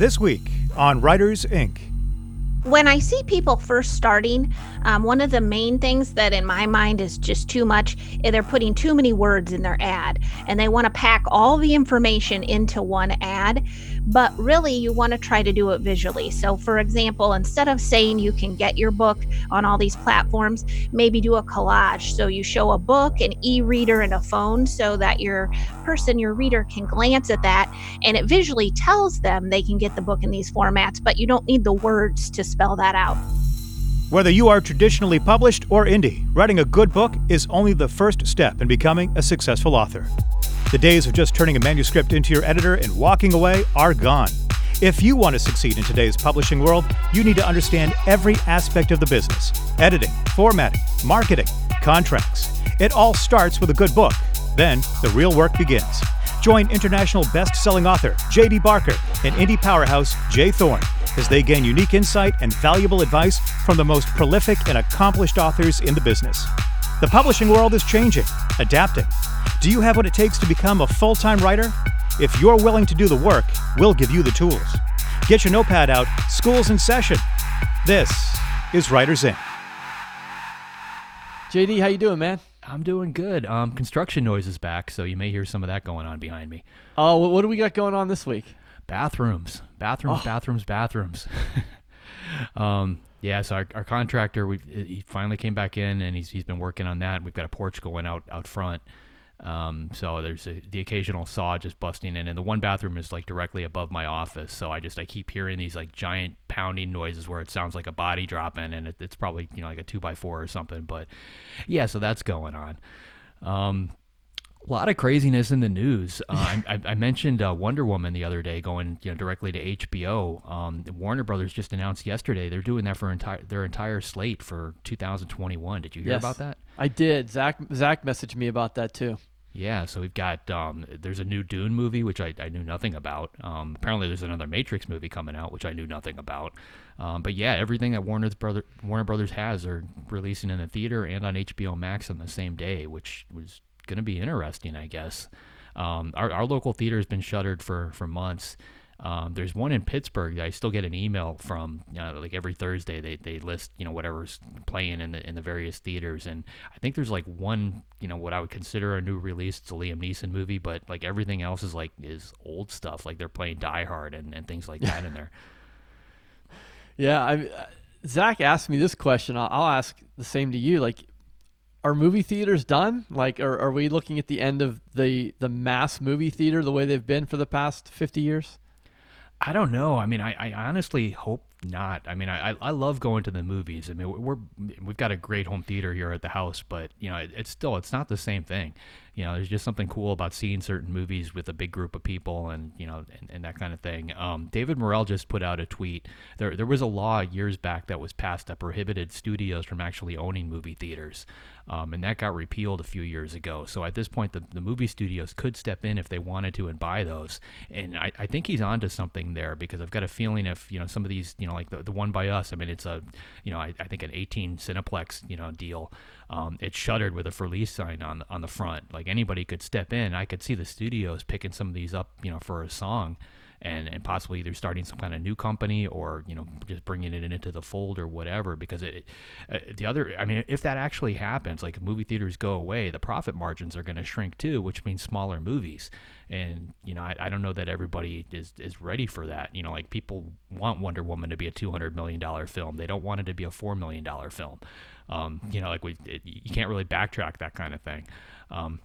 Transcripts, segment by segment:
This week on Writers Ink. When I see people first starting, um, one of the main things that in my mind is just too much, they're putting too many words in their ad and they want to pack all the information into one ad. But really, you want to try to do it visually. So, for example, instead of saying you can get your book on all these platforms, maybe do a collage. So, you show a book, an e reader, and a phone so that your person, your reader, can glance at that and it visually tells them they can get the book in these formats, but you don't need the words to spell that out. Whether you are traditionally published or indie, writing a good book is only the first step in becoming a successful author. The days of just turning a manuscript into your editor and walking away are gone. If you want to succeed in today's publishing world, you need to understand every aspect of the business editing, formatting, marketing, contracts. It all starts with a good book. Then the real work begins. Join international best selling author J.D. Barker and indie powerhouse J. Thorn as they gain unique insight and valuable advice from the most prolific and accomplished authors in the business. The publishing world is changing, adapting. Do you have what it takes to become a full time writer? If you're willing to do the work, we'll give you the tools. Get your notepad out, school's in session. This is Writers Ink. JD, how you doing, man? I'm doing good. Um, construction noise is back, so you may hear some of that going on behind me. Oh, what do we got going on this week? Bathrooms, bathrooms, Oh. bathrooms, bathrooms. um, yeah, so our, our contractor, we he finally came back in, and he's he's been working on that. We've got a porch going out out front. Um, so there's a, the occasional saw just busting in, and the one bathroom is like directly above my office. So I just I keep hearing these like giant pounding noises where it sounds like a body dropping, and it, it's probably you know like a two by four or something. But yeah, so that's going on. Um, a lot of craziness in the news. Uh, I, I mentioned uh, Wonder Woman the other day, going you know directly to HBO. Um, Warner Brothers just announced yesterday they're doing that for entire their entire slate for 2021. Did you hear Yes. about that? I did. Zach Zach messaged me about that too. Yeah, so we've got um, there's a new Dune movie which I, I knew nothing about. Um, apparently, there's another Matrix movie coming out which I knew nothing about. Um, but yeah, everything that Warner Brother Warner Brothers has are releasing in the theater and on HBO Max on the same day, which was going to be interesting, I guess. Um, our, our local theater has been shuttered for for months. Um, there's one in Pittsburgh that I still get an email from, you know, like every Thursday. They, they list, you know, whatever's playing in the in the various theaters, and I think there's like one, you know, what I would consider a new release. It's a Liam Neeson movie, but like everything else is like is old stuff. Like they're playing Die Hard and, and things like that in there. Yeah, I uh, Zach asked me this question. I'll, I'll ask the same to you. Like, are movie theaters done? Like, are, are we looking at the end of the the mass movie theater the way they've been for the past fifty years? I don't know. I mean, I, I honestly hope not. I mean, I, I- love going to the movies. I mean, we're we've got a great home theater here at the house, but you know, it, it's still it's not the same thing. You know, there's just something cool about seeing certain movies with a big group of people and you know and, and that kind of thing. Um, David Morrell just put out a tweet. There there was a law years back that was passed that prohibited studios from actually owning movie theaters. Um, and that got repealed a few years ago. So at this point, the, the movie studios could step in if they wanted to and buy those. And I, I think he's onto something there because I've got a feeling if, you know, some of these, you know, like the, the one by us, I mean, it's a, you know, I, I think an 18 Cineplex, you know, deal. Um, it's shuttered with a for lease sign on, on the front. Like anybody could step in. I could see the studios picking some of these up, you know, for a song and and possibly either starting some kind of new company or you know just bringing it into the fold or whatever because it uh, the other I mean if that actually happens like movie theaters go away the profit margins are going to shrink too which means smaller movies and you know I, I don't know that everybody is is ready for that you know like people want Wonder Woman to be a 200 million dollar film they don't want it to be a 4 million dollar film um, you know like we you can't really backtrack that kind of thing um,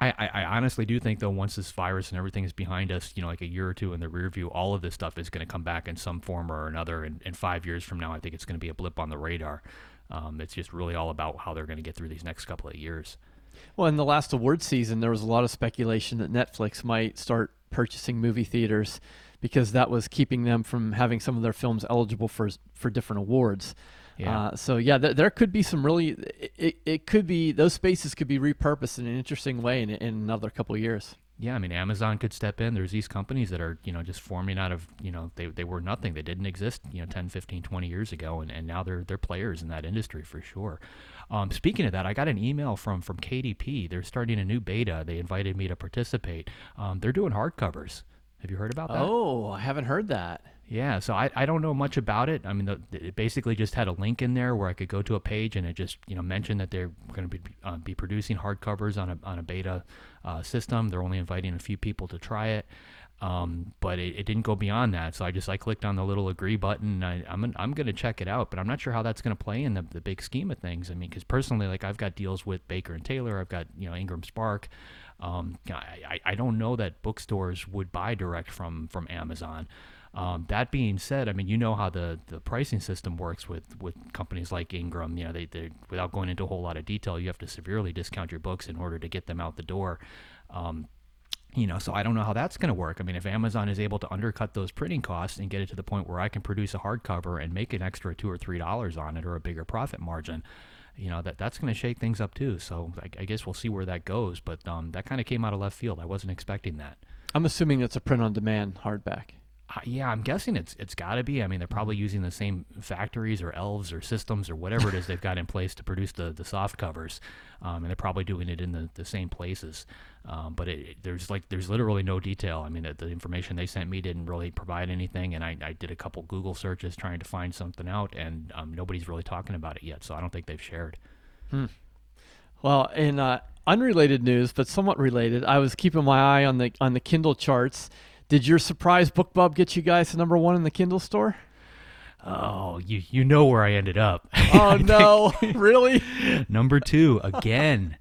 I, I, I honestly do think though once this virus and everything is behind us, you know, like a year or two in the rear view, all of this stuff is going to come back in some form or another. And, and five years from now, I think it's going to be a blip on the radar. Um, it's just really all about how they're going to get through these next couple of years. Well, in the last award season, there was a lot of speculation that Netflix might start purchasing movie theaters because that was keeping them from having some of their films eligible for for different awards. Yeah. Uh, so yeah, th- there could be some really. It, it, could be those spaces could be repurposed in an interesting way in, in another couple of years. Yeah, I mean Amazon could step in. There's these companies that are, you know, just forming out of, you know, they, they were nothing. They didn't exist, you know, 10, 15, 20 years ago and, and now they're they're players in that industry for sure. Um, speaking of that, I got an email from from KDP. They're starting a new beta. They invited me to participate. Um, they're doing hardcovers. Have you heard about that? Oh, I haven't heard that. Yeah, so I, I don't know much about it. I mean, the, it basically just had a link in there where I could go to a page and it just you know mentioned that they're going to be uh, be producing hardcovers on a on a beta uh, system. They're only inviting a few people to try it, um, but it, it, didn't go beyond that. So I just I clicked on the little agree button. I, I'm I'm going to check it out, but I'm not sure how that's going to play in the, the big scheme of things. I mean, because personally, like I've got deals with Baker and Taylor. I've got you know Ingram Spark. Um, I, I don't know that bookstores would buy direct from from Amazon. Um, that being said, I mean, you know how the, the pricing system works with, with companies like Ingram. You know, they, they without going into a whole lot of detail, you have to severely discount your books in order to get them out the door. Um, you know, so I don't know how that's going to work. I mean, if Amazon is able to undercut those printing costs and get it to the point where I can produce a hardcover and make an extra two or three dollars on it or a bigger profit margin, you know that that's going to shake things up too. So I, I, guess we'll see where that goes. But um, that kind of came out of left field. I wasn't expecting that. I'm assuming it's a print on demand hardback. Yeah, I'm guessing it's it's got to be. I mean, they're probably using the same factories or elves or systems or whatever it is they've got in place to produce the, the soft covers, um, and they're probably doing it in the, the same places. Um, but it, there's like there's literally no detail. I mean, the, the, information they sent me didn't really provide anything, and I, I did a couple Google searches trying to find something out, and um, nobody's really talking about it yet. So I don't think they've shared. Hmm. Well, in uh, unrelated news, but somewhat related, I was keeping my eye on the on the Kindle charts did your surprise book BookBub get you guys to number one in the Kindle store? Oh, you you know where I ended up. Oh no, really? number two again.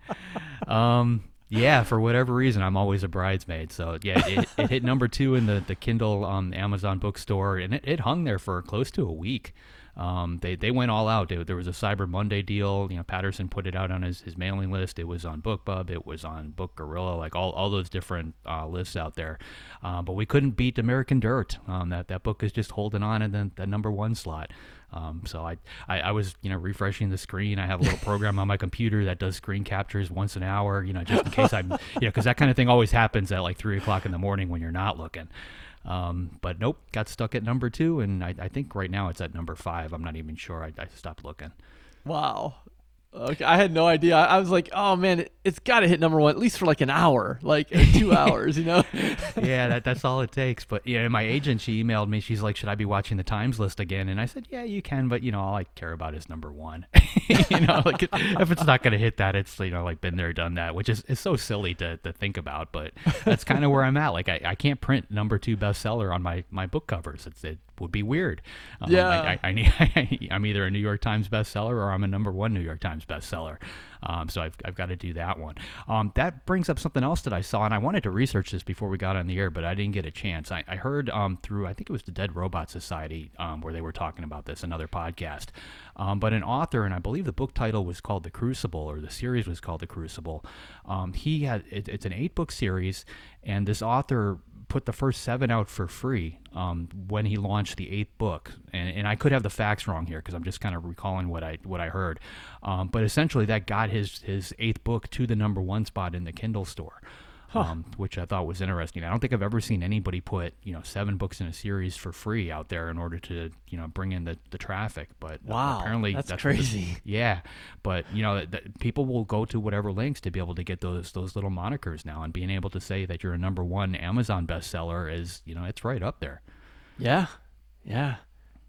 um, yeah, for whatever reason, I'm always a bridesmaid. So yeah, it, it hit number two in the the Kindle um, Amazon bookstore, and it, it hung there for close to a week. Um, they they went all out. They, there was a Cyber Monday deal. You know, Patterson put it out on his, his mailing list. It was on BookBub. It was on Book Gorilla. Like all, all those different uh, lists out there. Uh, but we couldn't beat American Dirt. Um, that that book is just holding on in the, the number one slot. Um, so I, I, I, was, you know, refreshing the screen. I have a little program on my computer that does screen captures once an hour, you know, just in case I'm, you know, because that kind of thing always happens at like three o'clock in the morning when you're not looking. Um, but nope, got stuck at number two, and I, I, think right now it's at number five. I'm not even sure. I, I stopped looking. Wow. Okay, I had no idea. I, was like, oh man, it, has got to hit number one at least for like an hour, like two hours, you know? yeah, that, that's all it takes. But yeah, my agent, she emailed me. She's like, should I be watching the Times list again? And I said, yeah, you can, but you know, all I care about is number one. you know, like if it's not going to hit that, it's you know, like been there, done that, which is, is so silly to, to think about. But that's kind of where I'm at. Like I, I can't print number two bestseller on my my book covers. It's it would be weird. Um, yeah, I, I, need, I, am either a New York Times bestseller or I'm a number one New York Times bestseller. Um, so I've, I've got to do that one. Um, that brings up something else that I saw, and I wanted to research this before we got on the air, but I didn't get a chance. I, I heard um, through, I think it was the Dead Robot Society, um, where they were talking about this, another podcast. Um, but an author, and I believe the book title was called The Crucible, or the series was called The Crucible. Um, he had it, it's an eight book series, and this author put the first seven out for free um, when he launched the eighth book, and, and I could have the facts wrong here because I'm just kind of recalling what I what I heard, um, but essentially that got his his eighth book to the number one spot in the Kindle store huh. um, which I thought was interesting. I don't think I've ever seen anybody put you know seven books in a series for free out there in order to you know bring in the, the traffic. But wow, apparently that's, that's crazy. Yeah, but you know the, people will go to whatever links to be able to get those those little monikers now, and being able to say that you're a number one Amazon bestseller is you know it's right up there. Yeah, yeah.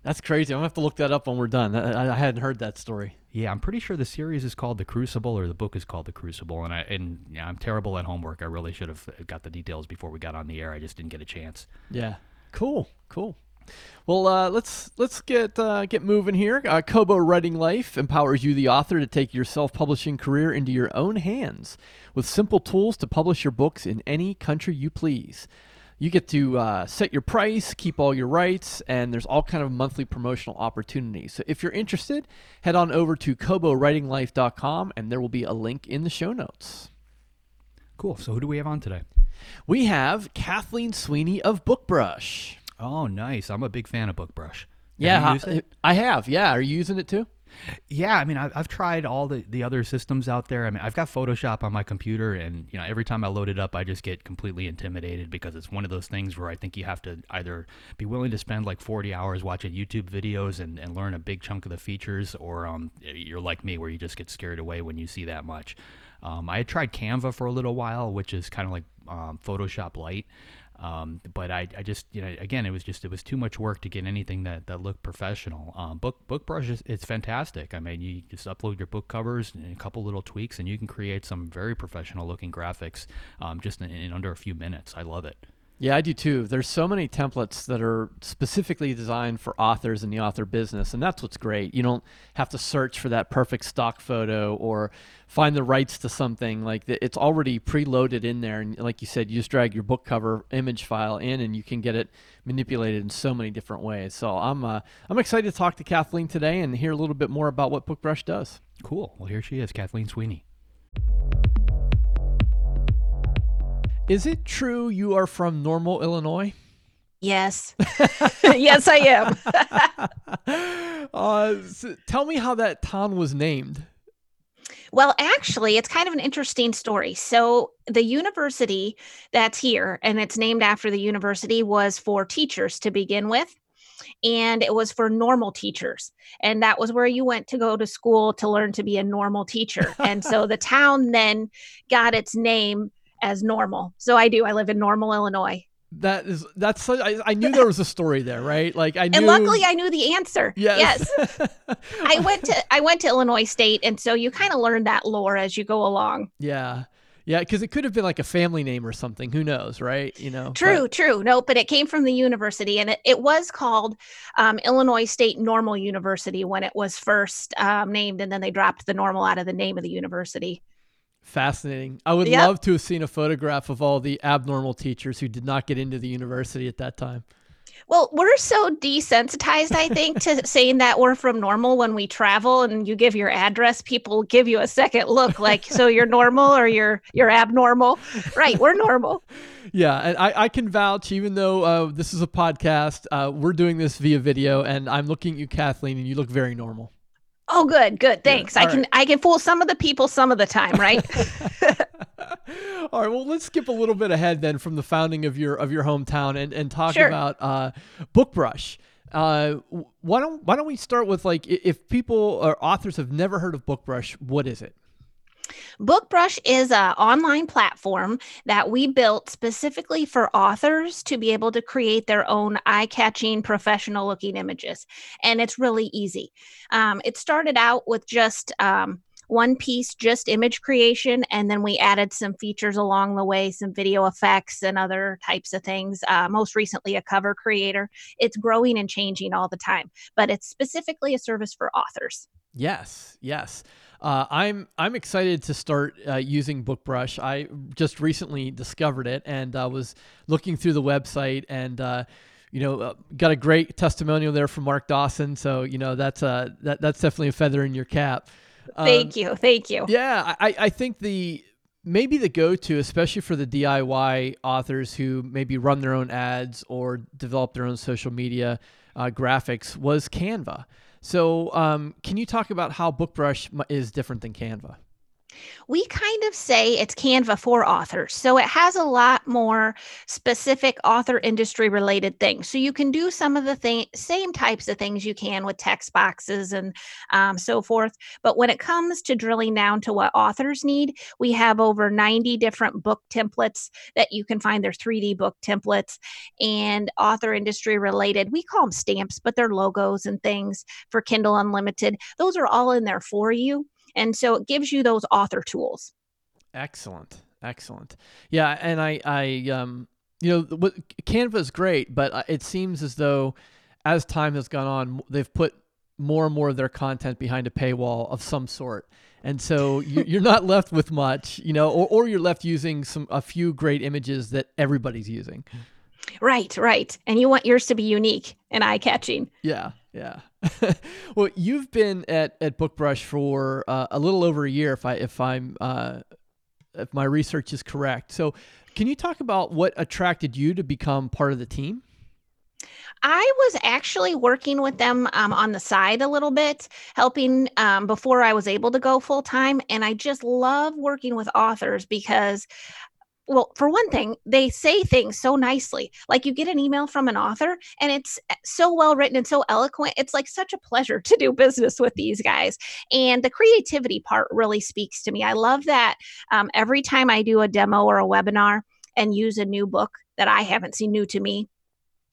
That's crazy. I'm gonna have to look that up when we're done. I, I hadn't heard that story. Yeah, I'm pretty sure the series is called The Crucible, or the book is called The Crucible. And I and yeah, I'm terrible at homework. I really should have got the details before we got on the air. I just didn't get a chance. Yeah, cool, cool. Well, uh, let's let's get uh, get moving here. Uh, Kobo Writing Life empowers you, the author, to take your self-publishing career into your own hands with simple tools to publish your books in any country you please you get to uh, set your price, keep all your rights, and there's all kind of monthly promotional opportunities. So if you're interested, head on over to kobowritinglife.com, and there will be a link in the show notes. Cool. So who do we have on today? We have Kathleen Sweeney of Bookbrush. Oh, nice. I'm a big fan of Bookbrush. Have yeah, I, I have. Yeah, are you using it too? Yeah, I mean, I've, tried all the, the other systems out there. I mean, I've got Photoshop on my computer, and you know, every time I load it up, I just get completely intimidated because it's one of those things where I think you have to either be willing to spend like 40 hours watching YouTube videos and, and learn a big chunk of the features, or um, you're like me where you just get scared away when you see that much. Um, I had tried Canva for a little while, which is kind of like um, Photoshop Lite. Um, but I, I just you know again it was just it was too much work to get anything that, that looked professional. Um, book BookBrush is it's fantastic. I mean you just upload your book covers and a couple little tweaks and you can create some very professional looking graphics um, just in, in under a few minutes. I love it. Yeah, I do too. There's so many templates that are specifically designed for authors in the author business, and that's what's great. You don't have to search for that perfect stock photo or find the rights to something. Like it's already preloaded in there, and like you said, you just drag your book cover image file in, and you can get it manipulated in so many different ways. So I'm uh, I'm excited to talk to Kathleen today and hear a little bit more about what BookBrush does. Cool. Well, here she is, Kathleen Sweeney. Is it true you are from Normal, Illinois? Yes. yes, I am. uh, so tell me how that town was named. Well, actually, it's kind of an interesting story. So, the university that's here, and it's named after the university, was for teachers to begin with. And it was for normal teachers. And that was where you went to go to school to learn to be a normal teacher. and so the town then got its name as normal. So I do. I live in Normal, Illinois. That is that's I, I knew there was a story there, right? Like I knew And luckily I knew the answer. Yes. yes. I went to I went to Illinois State and so you kind of learn that lore as you go along. Yeah. Yeah, because it could have been like a family name or something. Who knows, right? You know. True, but... true. No, but it came from the university, and it, it was called um, Illinois State Normal University when it was first um, named, and then they dropped the normal out of the name of the university. Fascinating. I would yep. love to have seen a photograph of all the abnormal teachers who did not get into the university at that time. Well, we're so desensitized, I think, to saying that we're from normal when we travel and you give your address, people give you a second look like, so you're normal or you're you're abnormal. Right, we're normal. Yeah, and I, I can vouch, even though uh, this is a podcast, uh, we're doing this via video, and I'm looking at you, Kathleen, and you look very normal. Oh, good, good. Thanks. I can right. I can fool some of the people some of the time, right? All right. Well, let's skip a little bit ahead then from the founding of your of your hometown and and talk sure. about uh, BookBrush. Uh, why don't why don't we start with like if people or authors have never heard of BookBrush, what is it? BookBrush is an online platform that we built specifically for authors to be able to create their own eye catching, professional looking images. And it's really easy. Um, it started out with just um, one piece, just image creation, and then we added some features along the way, some video effects and other types of things. Uh, most recently, a cover creator. It's growing and changing all the time, but it's specifically a service for authors. Yes, yes. Uh, I'm I'm excited to start uh, using BookBrush. I just recently discovered it and uh, was looking through the website and uh, you know uh, got a great testimonial there from Mark Dawson. So you know that's uh that that's definitely a feather in your cap. Thank um, you, thank you. Yeah, I I think the maybe the go-to especially for the diy authors who maybe run their own ads or develop their own social media uh, graphics was canva so, um, can you talk about how BookBrush is different than Canva? We kind of say it's Canva for authors. So it has a lot more specific author industry related things. So you can do some of the th- same types of things you can with text boxes and um, so forth. But when it comes to drilling down to what authors need, we have over 90 different book templates that you can find. They're 3D book templates and author industry related. We call them stamps, but they're logos and things for Kindle Unlimited. Those are all in there for you. And so it gives you those author tools. Excellent. Excellent. Yeah. And I, I, um, you know, what Canva is great, but uh, it seems as though as time has gone on, they've put more and more of their content behind a paywall of some sort. And so you're not left with much, you know, or, or you're left using some a few great images that everybody's using. Right, right. And you want yours to be unique and eye catching. Yeah, yeah. well, you've been at, at BookBrush for uh, a little over a year, if I if I'm uh, if my research is correct. So, can you talk about what attracted you to become part of the team? I was actually working with them um, on the side a little bit, helping um, before I was able to go full time. And I just love working with authors because well, for one thing, they say things so nicely. Like you get an email from an author and it's eh, so well written and so eloquent. It's like such a pleasure to do business with these guys. And the creativity part really speaks to me. I love that um, every time I do a demo or a webinar and use a new book that I haven't seen new to me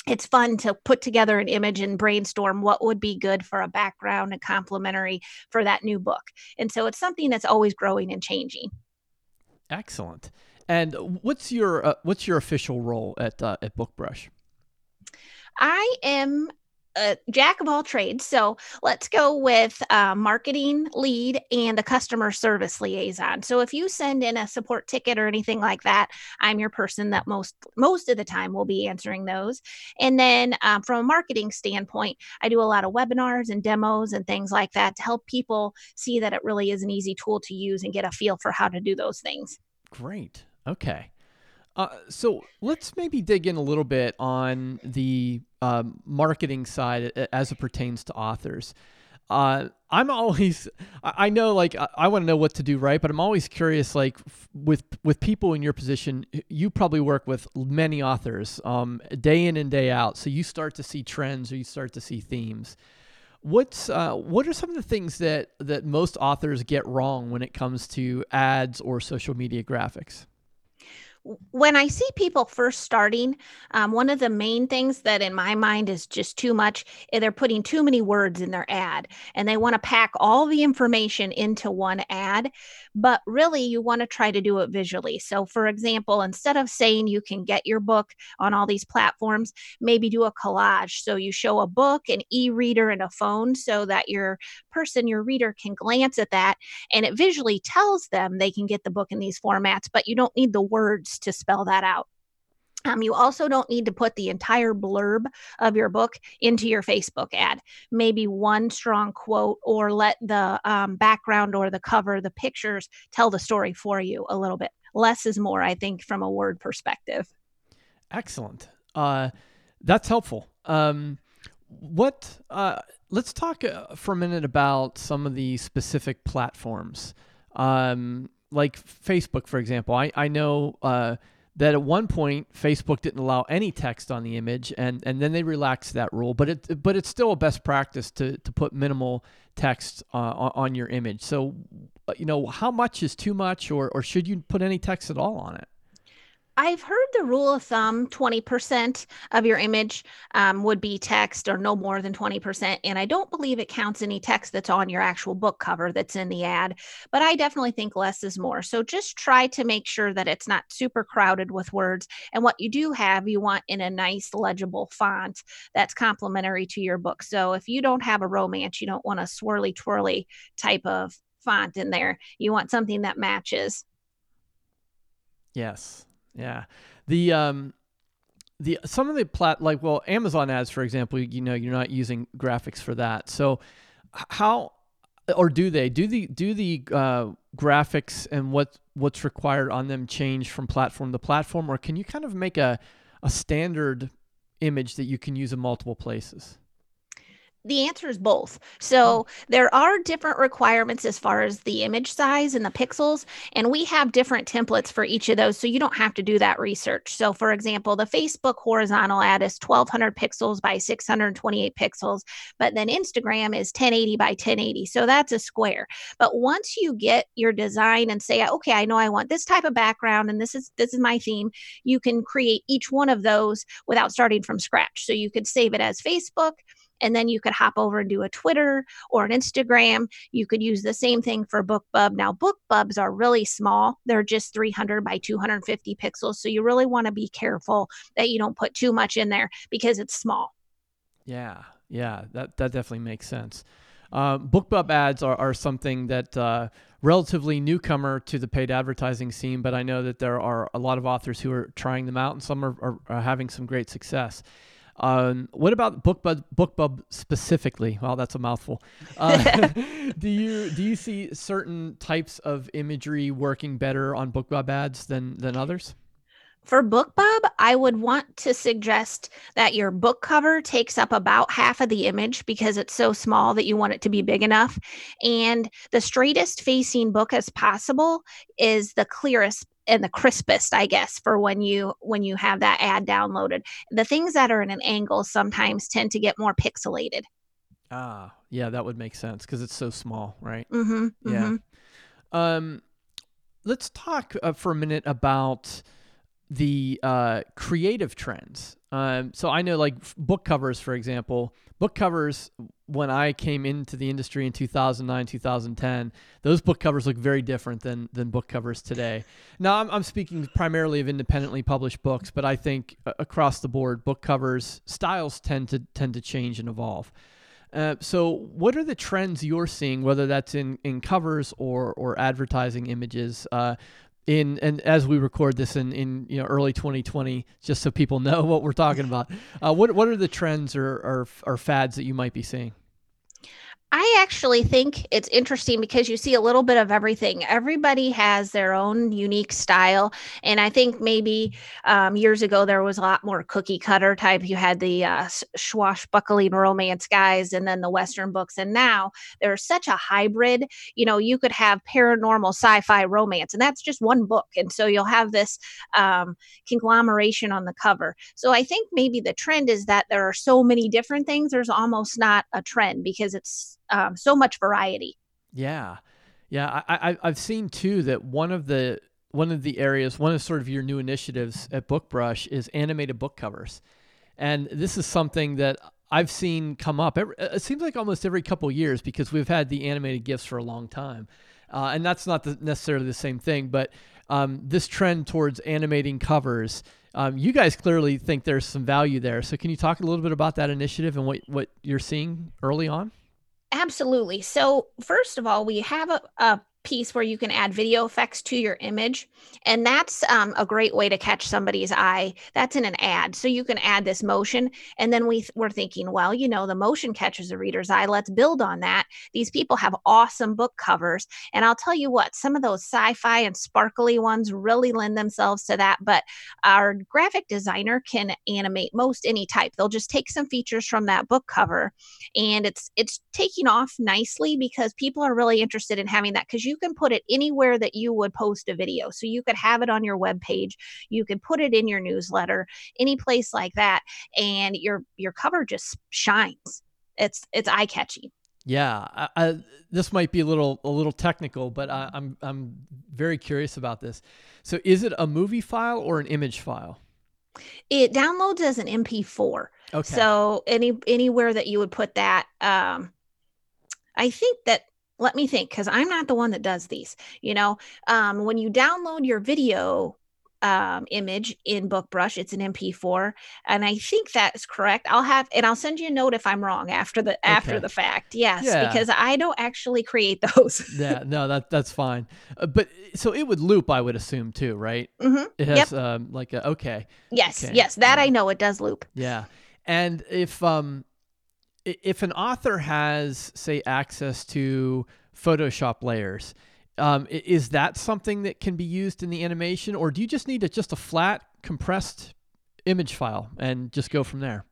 it's fun to put together an image and brainstorm what would be good for a background and complementary for that new book. And so it's something that's always growing and changing. Excellent. And what's your uh, what's your official role at uh, at Bookbrush? I am a jack of all trades. So let's go with uh, marketing lead and a customer service liaison. So if you send in a support ticket or anything like that, I'm your person that most most of the time will be answering those. And then um, from a marketing standpoint, I do a lot of webinars and demos and things like that to help people see that it really is an easy tool to use and get a feel for how to do those things. Great. Okay. Uh, so let's maybe dig in a little bit on the um, marketing side as it pertains to authors. Uh, I'm always, I know, like I, I want to know what to do right, but I'm always curious, like f- with with people in your position, you probably work with many authors, um, day in and day out, so you start to see trends or you start to see themes. What's uh, what are some of the things that that most authors get wrong when it comes to ads or social media graphics? When I see people first starting, um, one of the main things that in my mind is just too much, eh, they're putting too many words in their ad and they want to pack all the information into one ad. But really, you want to try to do it visually. So, for example, instead of saying you can get your book on all these platforms, maybe do a collage. So, you show a book, an e reader, and a phone so that your person, your reader, can glance at that and it visually tells them they can get the book in these formats, but you don't need the words to spell that out. Um, you also don't need to put the entire blurb of your book into your Facebook ad. Maybe one strong quote, or let the um, background or the cover, the pictures tell the story for you a little bit. Less is more, I think, from a word perspective. Excellent. Uh, that's helpful. Um, what? Uh, let's talk uh, for a minute about some of the specific platforms. Um, like Facebook, for example, I, I know uh, that at one point Facebook didn't allow any text on the image, and, and then they relaxed that rule. But it but it's still a best practice to to put minimal text uh, on your image. So, uh, you know, how much is too much, or or should you put any text at all on it? I've heard the rule of thumb 20% of your image um, would be text or no more than 20%. And I don't believe it counts any text that's on your actual book cover that's in the ad, but I definitely think less is more. So just try to make sure that it's not super crowded with words. And what you do have, you want in a nice, legible font that's complementary to your book. So if you don't have a romance, you don't want a swirly, twirly type of font in there. You want something that matches. Yes. Yeah. The um the some of the plat like well Amazon ads for example, you know, you're not using graphics for that. So how or do they do the do the uh, graphics and what what's required on them change from platform to platform or can you kind of make a a standard image that you can use in multiple places? The answer is both. So oh. there are different requirements as far as the image size and the pixels, and we have different templates for each of those. So you don't have to do that research. So, for example, the Facebook horizontal ad is 1200 pixels by 628 pixels, but then Instagram is 1080 by 1080. So that's a square. But once you get your design and say, okay, I know I want this type of background and this is this is my theme, you can create each one of those without starting from scratch. So you could save it as Facebook and then you could hop over and do a Twitter or an Instagram. You could use the same thing for BookBub. Now, BookBubs are really small, they're just 300 by 250 pixels. So you really want to be careful that you don't put too much in there because it's small. Yeah, yeah, that, that definitely makes sense. Uh, BookBub ads are, are something that uh, relatively newcomer to the paid advertising scene, but I know that there are a lot of authors who are trying them out, and some are, are, are having some great success. Um, what about BookBub, BookBub specifically? Well, that's a mouthful. Uh, do you do you see certain types of imagery working better on BookBub ads than than others? For BookBub, I would want to suggest that your book cover takes up about half of the image because it's so small that you want it to be big enough. And the straightest facing book as possible is the clearest and the crispest i guess for when you when you have that ad downloaded the things that are in an angle sometimes tend to get more pixelated ah yeah that would make sense because it's so small right mm-hmm, yeah mm-hmm. um let's talk uh, for a minute about the uh, creative trends. Um, so I know, like book covers, for example, book covers when I came into the industry in 2009, 2010, those book covers look very different than than book covers today. Now, I'm, I'm speaking primarily of independently published books, but I think uh, across the board, book covers styles tend to tend to change and evolve. Uh, so, what are the trends you're seeing, whether that's in, in covers or or advertising images? Uh, in and as we record this in, in you know early 2020 just so people know what we're talking about. Uh, what what are the trends or, or or fads that you might be seeing I actually think it's interesting because you see a little bit of everything. Everybody has their own unique style. And I think maybe um, years ago there was a lot more cookie cutter type. You had the uh, swashbuckling romance guys and then the Western books. And now there's such a hybrid. You know, you could have paranormal sci fi romance, and that's just one book. And so you'll have this um, conglomeration on the cover. So I think maybe the trend is that there are so many different things, there's almost not a trend because it's um, so much variety. Yeah, yeah. I, I I've seen too that one of the one of the areas, one of sort of your new initiatives at BookBrush is animated book covers, and this is something that I've seen come up. it seems like almost every couple years because we've had the animated GIFs for a long time, uh, and that's not the, necessarily the same thing. But um, this trend towards animating covers, um, you guys clearly think there's some value there. So can you talk a little bit about that initiative and what what you're seeing early on? Absolutely. So, first of all, we have a, a piece where you can add video effects to your image. And that's um, a great way to catch somebody's eye. That's in an ad. So you can add this motion. And then we th- we're thinking, well, you know, the motion catches the reader's eye. Let's build on that. These people have awesome book covers. And I'll tell you what, some of those sci fi and sparkly ones really lend themselves to that. But our graphic designer can animate most any type. They'll just take some features from that book cover and it's it's taking off nicely because people are really interested in having that because you can put it anywhere that you would post a video. So you could have it on your web page, you could put it in your newsletter, any place like that, and your your cover just shines. It's it's eye catching. Yeah, I, I, this might be a little a little technical, but I, I'm I'm very curious about this. So, is it a movie file or an image file? It downloads as an MP4. Okay. So any anywhere that you would put that, um, I think that let me think because i'm not the one that does these you know? Um, when you download your video um, image in bookbrush it's an mp4 and i think that's correct. I'll have and i'll send you a note if i'm wrong after the after the fact. Yes yeah. because i don't actually create those. Yeah no that that's fine. Uh, but so it would loop i would assume too right? Mm-hmm. it has yep. um, like a, okay. Yes okay. yes that i know it does loop. Yeah. And if um if an author has, say, access to Photoshop layers, um, is that something that can be used in the animation, or do you just need a, just a flat compressed image file and just go from there?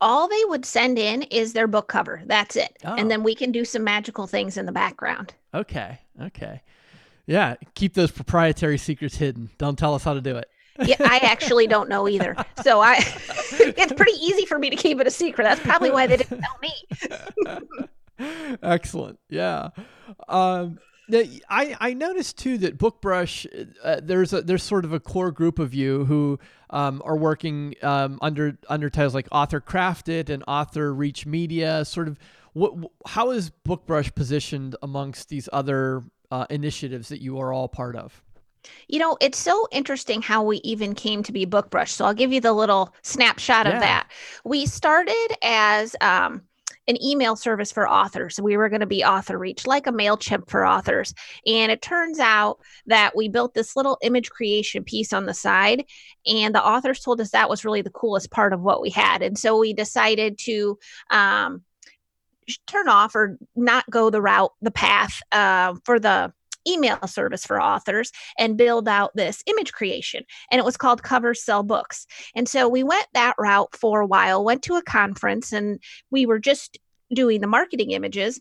All they would send in is their book cover. That's it, oh. and then we can do some magical things in the background. Okay, okay, yeah. Keep those proprietary secrets hidden. Don't tell us how to do it yeah, I actually don't know either. So I, it's pretty easy for me to keep it a secret. That's probably why they didn't tell me. Excellent. Yeah. Um, I, I noticed too that BookBrush, uh, there's a, there's sort of a core group of you who um, are working um, under under titles like Author Crafted and Author Reach Media. Sort of, what how is BookBrush positioned amongst these other uh, initiatives that you are all part of? You know, it's so interesting how we even came to be BookBrush. So I'll give you the little snapshot yeah. of that. We started as um, an email service for authors. We were going to be author reach, like a MailChimp for authors. And it turns out that we built this little image creation piece on the side, and the authors told us that was really the coolest part of what we had. And so we decided to um, turn off or not go the route, the path uh, for the email service for authors and build out this image creation. And it was called Cover Sell Books. And so we went that route for a while, went to a conference, and we were just doing the marketing images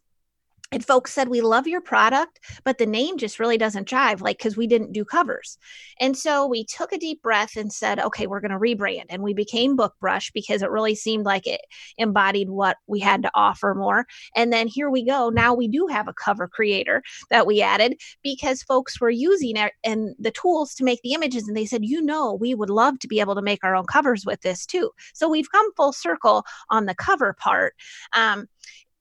and folks said we love your product but the name just really doesn't jive like because we didn't do covers and so we took a deep breath and said okay we're going to rebrand and we became book brush because it really seemed like it embodied what we had to offer more. And then here we go. Now we do have a cover creator that we added because folks were using it and the tools to make the images and they said you know we would love to be able to make our own covers with this too. So we've come full circle on the cover part um,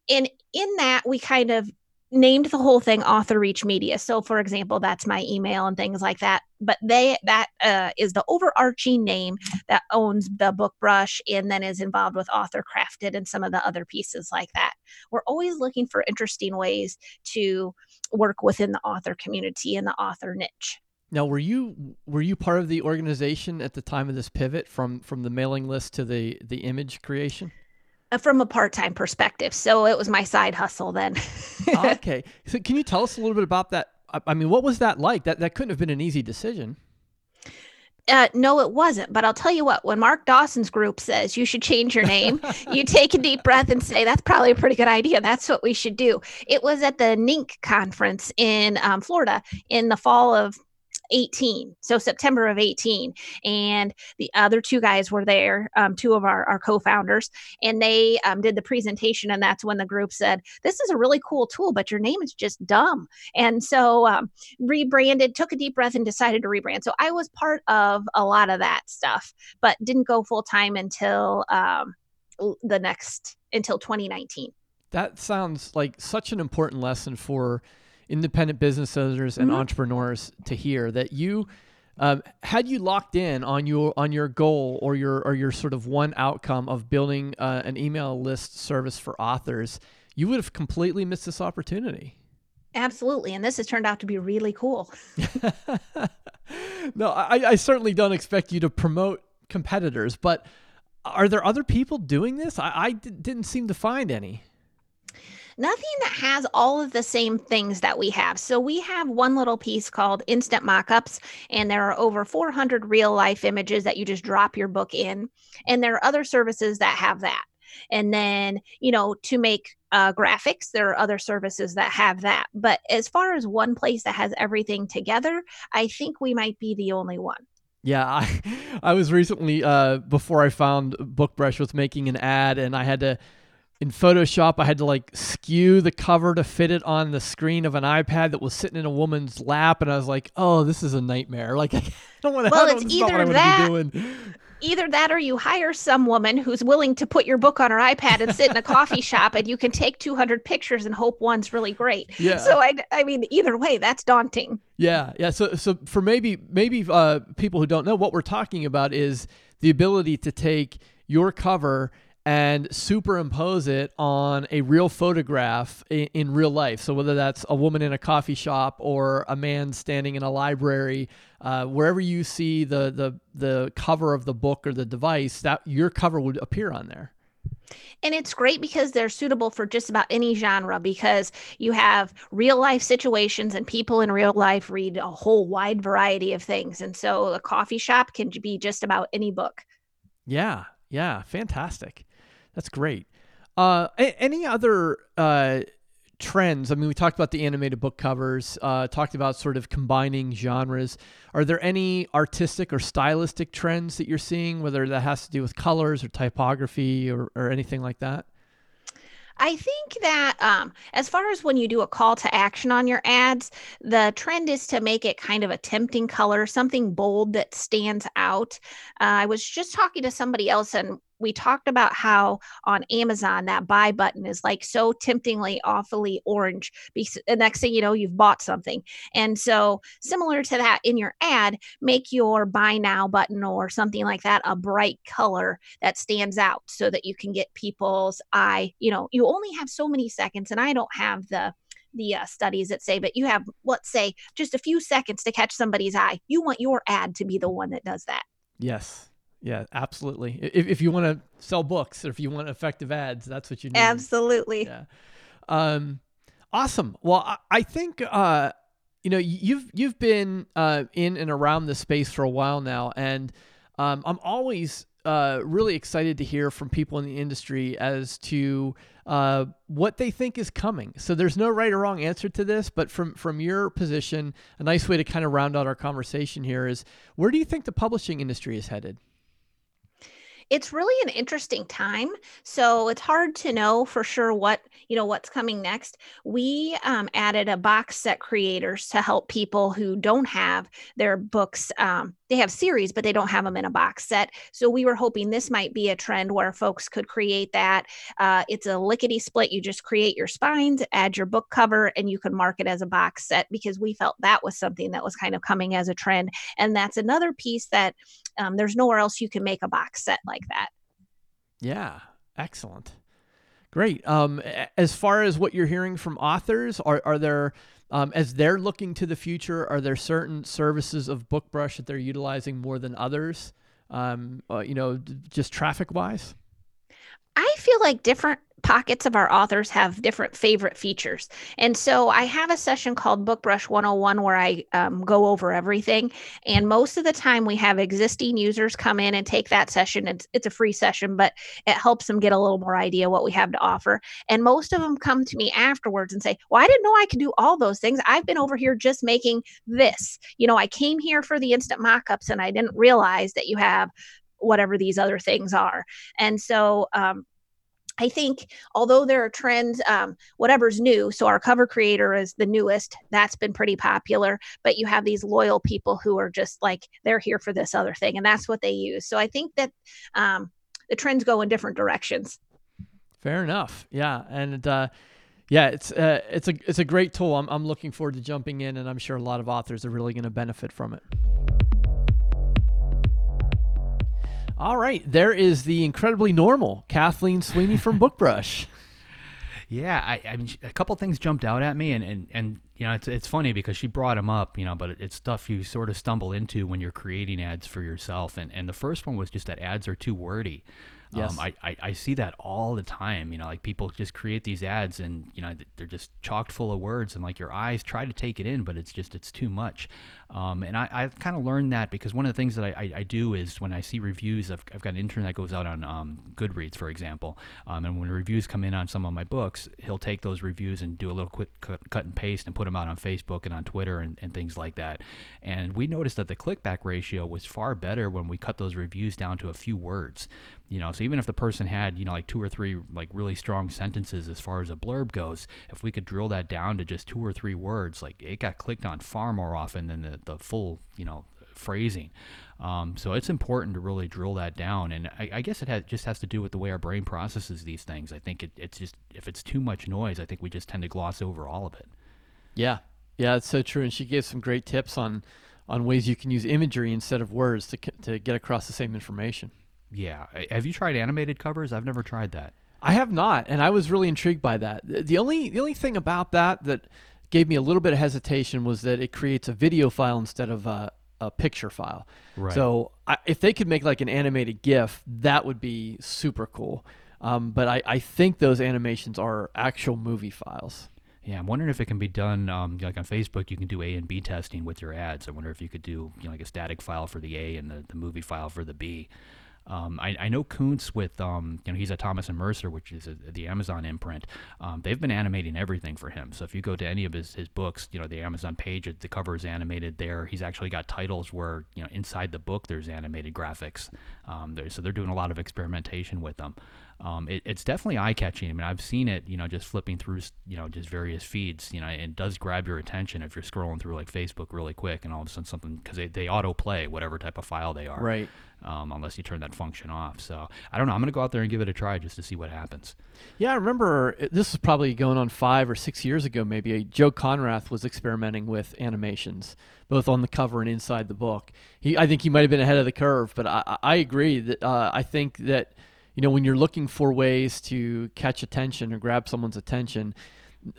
and in that we kind of named the whole thing author reach media. So for example that's my email and things like that. But they that uh, is the overarching name that owns the book brush and then is involved with author crafted and some of the other pieces like that. We're always looking for interesting ways to work within the author community and the author niche. Now were you were you part of the organization at the time of this pivot from from the mailing list to the the image creation from a part-time perspective so it was my side hustle then okay so can you tell us a little bit about that i mean what was that like that that couldn't have been an easy decision uh, no, it wasn't. But I'll tell you what, when Mark Dawson's group says you should change your name, you take a deep breath and say, that's probably a pretty good idea. That's what we should do. It was at the NINC conference in um, Florida in the fall of 18 so september of 18 and the other two guys were there um, two of our, our co-founders and they um, did the presentation and that's when the group said this is a really cool tool but your name is just dumb. And so um, rebranded took a deep breath and decided to rebrand. So i was part of a lot of that stuff but didn't go full time until um, the next until 2019 that sounds like such an important lesson for independent business owners and mm-hmm. entrepreneurs to hear that you um, had you locked in on your on your goal or your or your sort of one outcome of building uh, an email list service for authors, you would have completely missed this opportunity. Absolutely, and this has turned out to be really cool. no, I, I certainly don't expect you to promote competitors, but are there other people doing this? I, didn't seem to find any nothing that has all of the same things that we have. So we have one little piece called instant mockups, and there are over 400 real life images that you just drop your book in. And there are other services that have that. And then, you know, to make uh, graphics, there are other services that have that. But as far as one place that has everything together, I think we might be the only one. Yeah, I I was recently uh, before I found BookBrush was making an ad and I had to in Photoshop, I had to like skew the cover to fit it on the screen of an iPad that was sitting in a woman's lap, and I was like, "Oh, this is a nightmare!" Like, I don't want to. Well, it's either that. Either that, or you hire some woman who's willing to put your book on her iPad and sit in a coffee shop, and you can take 200 pictures and hope one's really great. Yeah. So I, I mean, either way, that's daunting. Yeah, yeah. So, so for maybe, maybe uh, people who don't know, what we're talking about is the ability to take your cover and superimpose it on a real photograph in, in, real life. So whether that's a woman in a coffee shop or a man standing in a library, uh, wherever you see the the the cover of the book or the device, that your cover would appear on there. And it's great because they're suitable for just about any genre because you have real life situations and people in real life read a whole wide variety of things. And so a coffee shop can be just about any book. Yeah, yeah, fantastic. That's great. Uh, any other uh, trends? I mean, we talked about the animated book covers, uh, talked about sort of combining genres. Are there any artistic or stylistic trends that you're seeing, whether that has to do with colors or typography or, or anything like that? I think that um, as far as when you do a call to action on your ads, the trend is to make it kind of a tempting color, something bold that stands out. Uh, I was just talking to somebody else, and we talked about how on Amazon that buy button is like so temptingly awfully orange. The next thing you know, you've bought something. And so, similar to that in your ad, make your buy now button or something like that a bright color that stands out so that you can get people's eye. You know, you only have so many seconds, and I don't have the the uh, studies that say, but you have, let's say, just a few seconds to catch somebody's eye. You want your ad to be the one that does that. Yes. Yeah, absolutely. If, if you want to sell books or if you want effective ads, that's what you need. Absolutely. Yeah. Um, awesome. Well, I, I think uh, you know you've you've been uh, in and around this space for a while now, and um, I'm always uh, really excited to hear from people in the industry as to uh, what they think is coming. So there's no right or wrong answer to this, but from from your position, a nice way to kind of round out our conversation here is where do you think the publishing industry is headed? It's really an interesting time so it's hard to know for sure what you know what's coming next. We um, added a box set creators to help people who don't have their books um, they have series but they don't have them in a box set. So we were hoping this might be a trend where folks could create that. Uh, it's a lickety split. You just create your spines add your book cover and you can mark it as a box set because we felt that was something that was kind of coming as a trend. And that's another piece that um, there's nowhere else you can make a box set like that yeah excellent great um, as far as what you're hearing from authors are, are there um, as they're looking to the future, are there certain services of BookBrush that they're utilizing more than others? Um, uh, you know, just traffic wise. I feel like different pockets of our authors have different favorite features. And so I have a session called BookBrush 101 where I um, go over everything. And most of the time, we have existing users come in and take that session. It's, it's a free session, but it helps them get a little more idea what we have to offer. And most of them come to me afterwards and say, Well, I didn't know I could do all those things. I've been over here just making this. You know, I came here for the instant mockups and I didn't realize that you have whatever these other things are. And so, um, I think although there are trends, um, whatever's new, so our cover creator is the newest, that's been pretty popular, but you have these loyal people who are just like, they're here for this other thing, and that's what they use. So I think that um, the trends go in different directions. Fair enough. Yeah. And, uh, yeah, it's uh, it's a it's a great tool. I'm I'm looking forward to jumping in, and I'm sure a lot of authors are really going to benefit from it. All right, there is the incredibly normal Kathleen Sweeney from BookBrush. yeah, I, I mean, a couple things jumped out at me, and, and, and you know, it's, it's funny because she brought them up, you know, but it's stuff you sort of stumble into when you're creating ads for yourself. And, and the first one was just that ads are too wordy. Yes. Um, I, I, I, see that all the time. You know, like people just create these ads and, you know, they're just chocked full of words and like your eyes try to take it in, but it's just, it's too much. Um, and I, I've kind of learned that because one of the things that I, I, I, do is when I see reviews, I've, I've got an intern that goes out on um, Goodreads, for example. Um, and when reviews come in on some of my books, he'll take those reviews and do a little quick cut, cut and paste and put them out on Facebook and on Twitter and, and things like that. And we noticed that the clickback ratio was far better when we cut those reviews down to a few words you know so even if the person had you know like two or three like really strong sentences as far as a blurb goes if we could drill that down to just two or three words like it got clicked on far more often than the, the full you know phrasing. Um, so it's important to really drill that down. And i, I guess it has, just has to do with the way our brain processes these things. I think it, it's just if it's too much noise i think we just tend to gloss over all of it. Yeah. Yeah it's so true. And she gave some great tips on on ways you can use imagery instead of words to, to get across the same information yeah. Have you tried animated covers? I've never tried that. I have not, and I was really intrigued by that. The only the only thing about that that gave me a little bit of hesitation was that it creates a video file instead of a, a picture file. Right. So I, if they could make like an animated GIF, that would be super cool. Um, but I, I think those animations are actual movie files. Yeah, I'm wondering if it can be done um, like on Facebook. You can do A and B testing with your ads. I wonder if you could do you know, like a static file for the A and the, the movie file for the B. Um, I, I, know Koontz with, um, you know, he's at Thomas and Mercer, which is a, the Amazon imprint. Um, they've been animating everything for him. So if you go to any of his, his books, you know, the Amazon page, the cover is animated there. He's actually got titles where, you know, inside the book there's animated graphics. Um, so they're doing a lot of experimentation with them. Um, it, it's definitely eye catching. I mean, I've seen it, you know, just flipping through, you know, just various feeds, you know, it does grab your attention if you're scrolling through like Facebook really quick and all of a sudden something, because they, they auto play whatever type of file they are. Right um, unless you turn that function off. So I don't know. I'm going to go out there and give it a try just to see what happens. Yeah, I remember this was probably going on five or six years ago, maybe. Joe Konrath was experimenting with animations, both on the cover and inside the book. He, I think he might have been ahead of the curve, but I, I agree that uh, I think that you know when you're looking for ways to catch attention or grab someone's attention,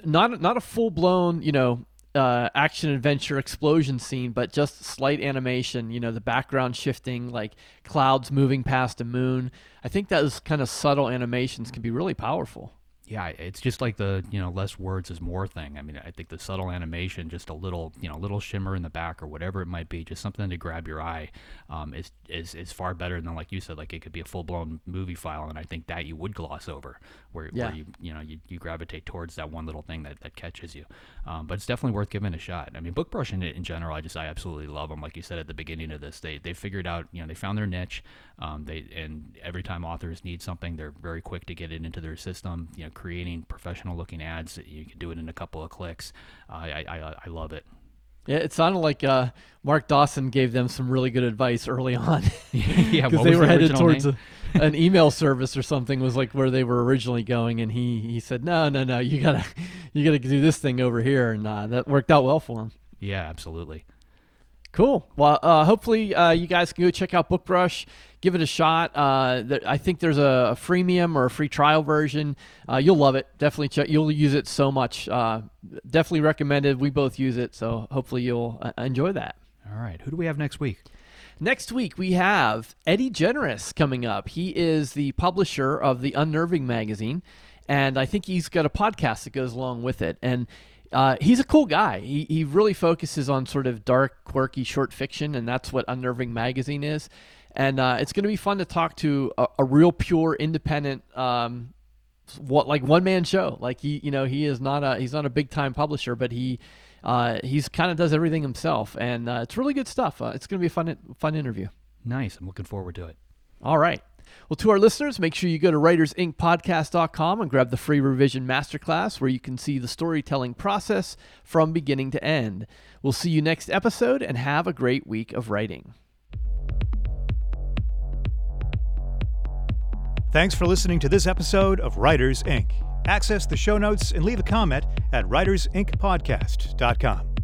not not a full blown you know uh, action adventure explosion scene, but just slight animation. You know, the background shifting, like clouds moving past a moon. I think those kind of subtle animations can be really powerful. Yeah, it's just like the you know less words is more thing. I mean, I think the subtle animation, just a little you know little shimmer in the back or whatever it might be, just something to grab your eye, um, is is is far better than like you said, like it could be a full blown movie file, and I think that you would gloss over, where, Yeah. where you you know you, you gravitate towards that one little thing that, that catches you. Um, but it's definitely worth giving a shot. I mean, BookBrush in, in general, I just I absolutely love them. Like you said at the beginning of this, they they figured out you know they found their niche. Um, they and every time authors need something, they're very quick to get it into their system. You know, creating professional looking ads, you can do it in a couple of clicks. Uh, I, I I love it. Yeah, it sounded like uh, Mark Dawson gave them some really good advice early on. yeah, because they were the headed towards a, an email service or something was like where they were originally going and he he said no no no you gotta you gotta do this thing over here and uh, that worked out well for him yeah, absolutely. Cool. Well uh, hopefully uh, you guys can go check out BookBrush give it a shot. Uh, there, i think there's a, a freemium or a free trial version. Uh, you'll love it. Definitely check you'll use it so much. Uh, definitely recommended. We both use it so hopefully you'll uh, enjoy that. All right, who do we have next week? Next week, we have Eddie Generous coming up. He is the publisher of the Unnerving magazine, and I think he's got a podcast that goes along with it. And uh, he's a cool guy. He, he really focuses on sort of dark, quirky short fiction, and that's what Unnerving magazine is. And uh, it's going to be fun to talk to a, a real pure, independent um, what like one man show. Like he, you know, he is not a he's not a big time publisher, but he uh, he's kind of does everything himself, and uh, it's really good stuff. Uh, it's going to be a fun fun interview. Nice. I'm looking forward to it. All right. Well, to our listeners, make sure you go to writersinkpodcast.com and grab the free revision masterclass where you can see the storytelling process from beginning to end. We'll see you next episode and have a great week of writing. Thanks for listening to this episode of Writers Ink. Access the show notes and leave a comment at writersinkpodcast.com.